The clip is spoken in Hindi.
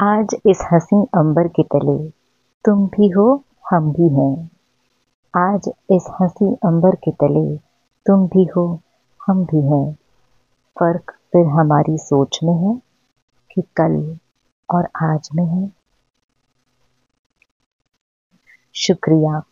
आज इस हसी अंबर के तले तुम भी हो, हम भी हैं। आज इस हसी अंबर के तले तुम भी हो, हम भी हैं। फ़र्क फिर हमारी सोच में है कि कल और आज में है। शुक्रिया।